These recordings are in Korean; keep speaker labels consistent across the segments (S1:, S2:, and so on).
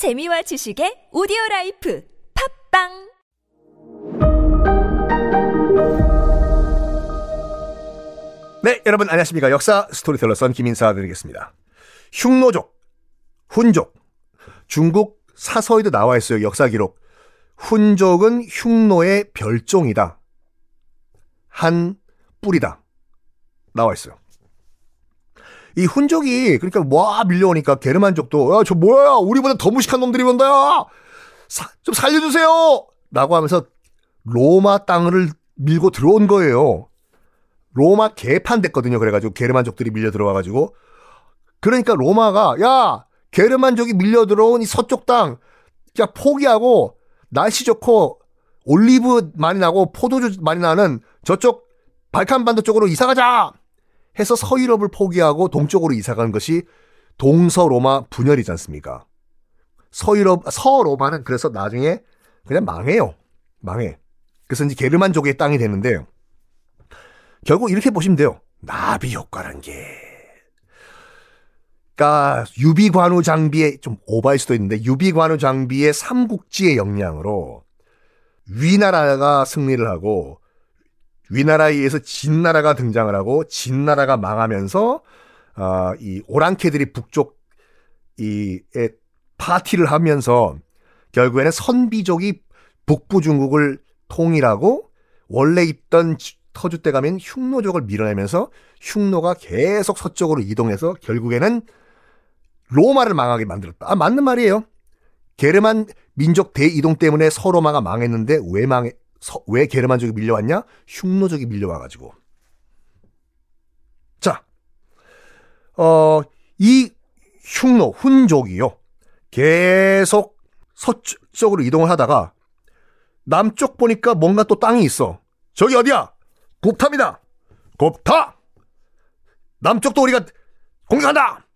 S1: 재미와 지식의 오디오 라이프 팟빵
S2: 네, 여러분 안녕하십니까. 역사 스토리텔러 썬킴 인사 드리겠습니다. 흉노족, 훈족, 중국 사서에도 나와 있어요. 역사 기록. 훈족은 흉노의 별종이다. 한 뿌리다. 나와 있어요. 이 훈족이 그러니까 와 밀려오니까 게르만족도 야 저 뭐야? 우리보다 더 무식한 놈들이 온다! 사- 좀 살려주세요! 라고 하면서 로마 땅을 밀고 들어온 거예요. 로마 개판됐거든요. 그래가지고 게르만족들이 밀려 들어와가지고. 그러니까 로마가 야! 게르만족이 밀려 들어온 이 서쪽 땅 야 포기하고 날씨 좋고 올리브 많이 나고 포도주 많이 나는 저쪽 발칸반도 쪽으로 이사 가자 해서 서유럽을 포기하고 동쪽으로 이사 간 것이 동서로마 분열이지 않습니까? 서유럽, 서로마는 그래서 나중에 그냥 망해요. 망해. 그래서 이제 게르만족의 땅이 되는데 결국 이렇게 보시면 돼요. 나비 효과란 게. 그러니까 유비관우 장비의 좀 오바일 수도 있는데 유비관우 장비의 삼국지의 영향으로 위나라가 승리를 하고 위나라에 의해서 진나라가 등장을 하고 진나라가 망하면서 아, 이 오랑캐들이 북쪽 이에 파티를 하면서 결국에는 선비족이 북부 중국을 통일하고 원래 있던 지- 터줏대 가면 흉노족을 밀어내면서 흉노가 계속 서쪽으로 이동해서 결국에는 로마를 망하게 만들었다. 아, 맞는 말이에요. 게르만 민족 대이동 때문에 서로마가 망했는데 왜 망해, 서- 왜 게르만족이 밀려왔냐? 흉노족이 밀려와가지고. 자, 어, 이 흉노, 훈족이요. 계속 서쪽으로 이동을 하다가 남쪽 보니까 뭔가 또 땅이 있어. 저기 어디야? 곱탑이다. 곱탑! 남쪽도 우리가 공격한다!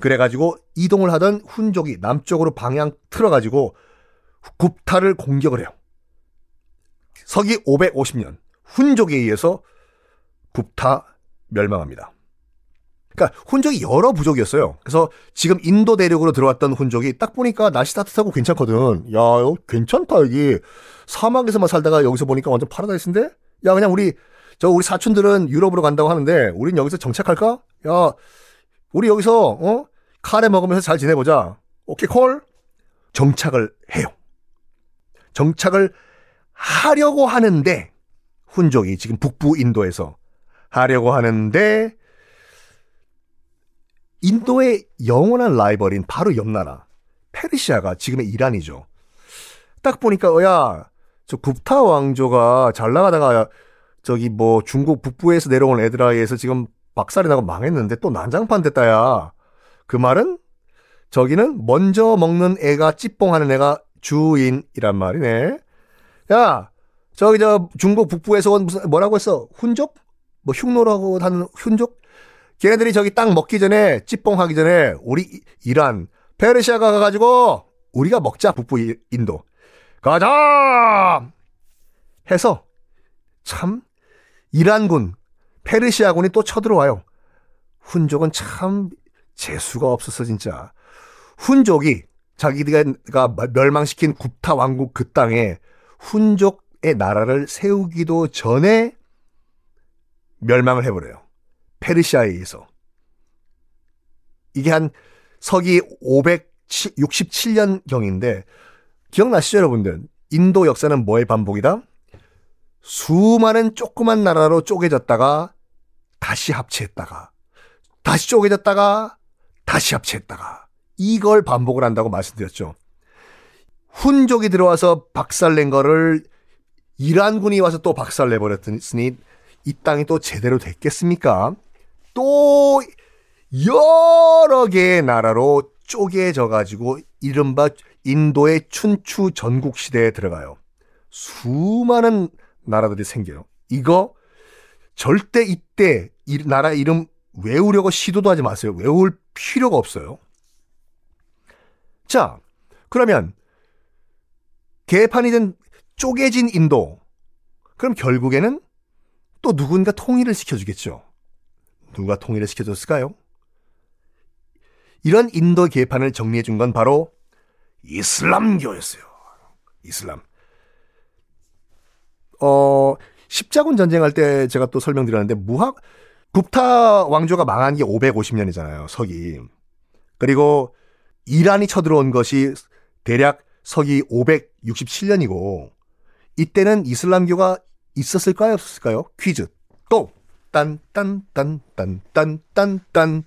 S2: 그래가지고 이동을 하던 훈족이 남쪽으로 방향 틀어가지고 굽타를 공격을 해요. 서기 550년 훈족에 의해서 굽타 멸망합니다. 그러니까 훈족이 여러 부족이었어요. 그래서 지금 인도 대륙으로 들어왔던 훈족이 딱 보니까 날씨 따뜻하고 괜찮거든. 야, 괜찮다 여기. 사막에서만 살다가 여기서 보니까 완전 파라다이스인데? 야, 그냥 우리 저 우리 사촌들은 유럽으로 간다고 하는데 우린 여기서 정착할까? 야, 우리 여기서 어? 카레 먹으면서 잘 지내보자. 오케이 콜? 정착을 해요. 정착을 하려고 하는데 훈족이 지금 북부 인도에서 하려고 하는데 인도의 영원한 라이벌인 바로 옆 나라 페르시아가 지금의 이란이죠. 딱 보니까 야저 굽타 왕조가 잘 나가다가 저기 뭐 중국 북부에서 내려온 애들아 의해서 지금 박살이 나고 망했는데 또 난장판 됐다야. 그 말은 저기는 먼저 먹는 애가 찌뽕하는 애가 주인이란 말이네. 야, 저기 저 중국 북부에서 온 무슨 뭐라고 했어? 훈족? 뭐 흉노라고 하는 훈족? 걔네들이 저기 땅 먹기 전에 찌뽕하기 전에 우리 이- 이란 페르시아가 가가지고 우리가 먹자 북부 이- 인도 가자 해서 참 이란군 페르시아군이 또 쳐들어와요. 훈족은 참 재수가 없었어 진짜. 훈족이 자기가 멸망시킨 굽타 왕국 그 땅에 훈족의 나라를 세우기도 전에 멸망을 해버려요. 페르시아에 의해서. 이게 한 서기 567년경인데 기억나시죠 여러분들? 인도 역사는 뭐의 반복이다? 수많은 조그만 나라로 쪼개졌다가 다시 합체했다가 다시 쪼개졌다가 다시 합체했다가 이걸 반복을 한다고 말씀드렸죠. 훈족이 들어와서 박살낸 거를 이란군이 와서 또 박살내 버렸으니 이 땅이 또 제대로 됐겠습니까? 또 여러 개의 나라로 쪼개져 가지고 이른바 인도의 춘추 전국 시대에 들어가요. 수많은 나라들이 생겨요. 이거 절대 이때 이 나라 이름 외우려고 시도도 하지 마세요. 외울 필요가 없어요. 자, 그러면 개판이 된 쪼개진 인도. 그럼 결국에는 또 누군가 통일을 시켜주겠죠. 누가 통일을 시켜줬을까요? 이런 인도 개판을 정리해 준 건 바로 이슬람교였어요. 이슬람. 어, 십자군 전쟁할 때 제가 또 설명드렸는데 무학 굽타 왕조가 망한 게 550년이잖아요. 서기. 그리고 이란이 쳐들어온 것이 대략 서기 567년이고 이때는 이슬람교가 있었을까요? 없었을까요? 퀴즈. 또 딴딴딴딴딴딴딴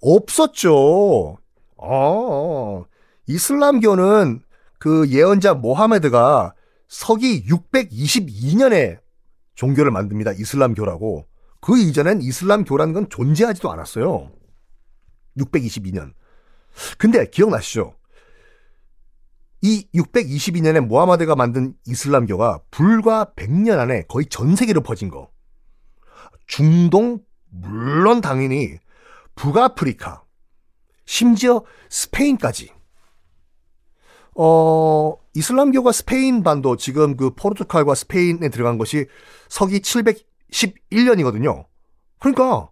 S2: 없었죠. 어. 이슬람교는 그 예언자 모하메드가 서기 622년에 종교를 만듭니다. 이슬람교라고. 그 이전엔 이슬람교라는 건 존재하지도 않았어요. 622년. 근데 기억나시죠? 이 622년에 모하마드가 만든 이슬람교가 불과 100년 안에 거의 전 세계로 퍼진 거. 중동, 물론 당연히 북아프리카, 심지어 스페인까지. 어, 이슬람교가 스페인 반도 지금 그 포르투갈과 스페인에 들어간 것이 서기 711년이거든요. 그러니까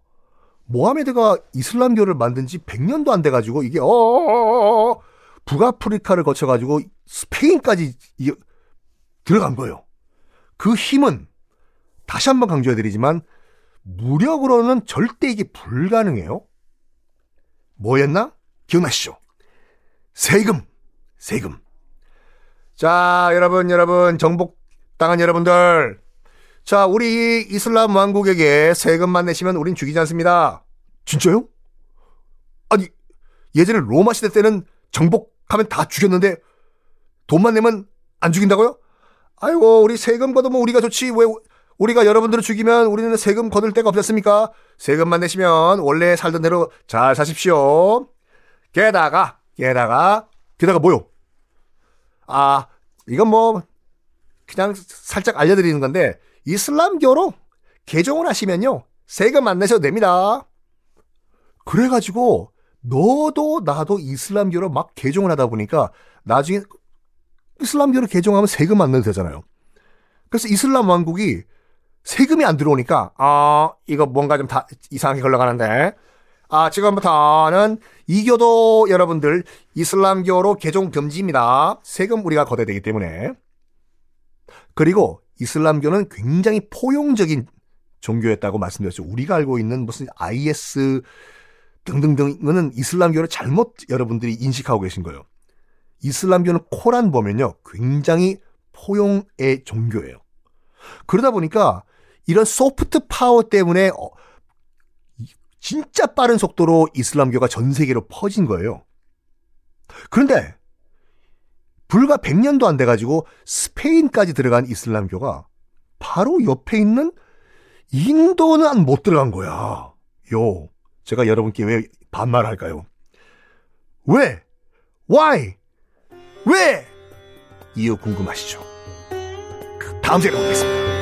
S2: 모하메드가 이슬람교를 만든 지 100년도 안 돼 가지고 이게 어 북아프리카를 거쳐 가지고 스페인까지 들어간 거예요. 그 힘은 다시 한번 강조해 드리지만 무력으로는 절대 이게 불가능해요. 뭐였나? 기억나시죠? 세금, 세금. 자, 여러분, 여러분, 정복당한 여러분들. 자, 우리 이슬람 왕국에게 세금만 내시면 우린 죽이지 않습니다. 진짜요? 아니, 예전에 로마 시대 때는 정복 하면 다 죽였는데 돈만 내면 안 죽인다고요? 아이고, 우리 세금 걷으면 우리가 좋지. 왜 우리가 여러분들을 죽이면 우리는 세금 거둘 데가 없었습니까? 세금만 내시면 원래 살던 대로 잘 사십시오. 게다가, 게다가, 게다가 뭐요? 아, 이건 뭐, 그냥 살짝 알려드리는 건데, 이슬람교로 개종을 하시면요, 세금 안 내셔도 됩니다. 그래가지고, 너도 나도 이슬람교로 막 개종을 하다 보니까, 나중에 이슬람교로 개종하면 세금 안 내도 되잖아요. 그래서 이슬람 왕국이 세금이 안 들어오니까 아 이거 뭔가 좀 다 이상하게 흘러가는데 아 지금부터는 이교도 여러분들 이슬람교로 개종 금지입니다. 세금 우리가 거둬야 되기 때문에 그리고 이슬람교는 굉장히 포용적인 종교였다고 말씀드렸죠. 우리가 알고 있는 무슨 IS 등등등은 이슬람교를 잘못 여러분들이 인식하고 계신 거예요. 이슬람교는 코란 보면요. 굉장히 포용의 종교예요. 그러다 보니까 이런 소프트 파워 때문에 어, 진짜 빠른 속도로 이슬람교가 전 세계로 퍼진 거예요. 그런데 불과 100년도 안 돼가지고 스페인까지 들어간 이슬람교가 바로 옆에 있는 인도는 못 들어간 거야. 요. 제가 여러분께 왜 반말할까요? 왜? Why? 왜? 이유 궁금하시죠? 그 다음 시간에 보겠습니다.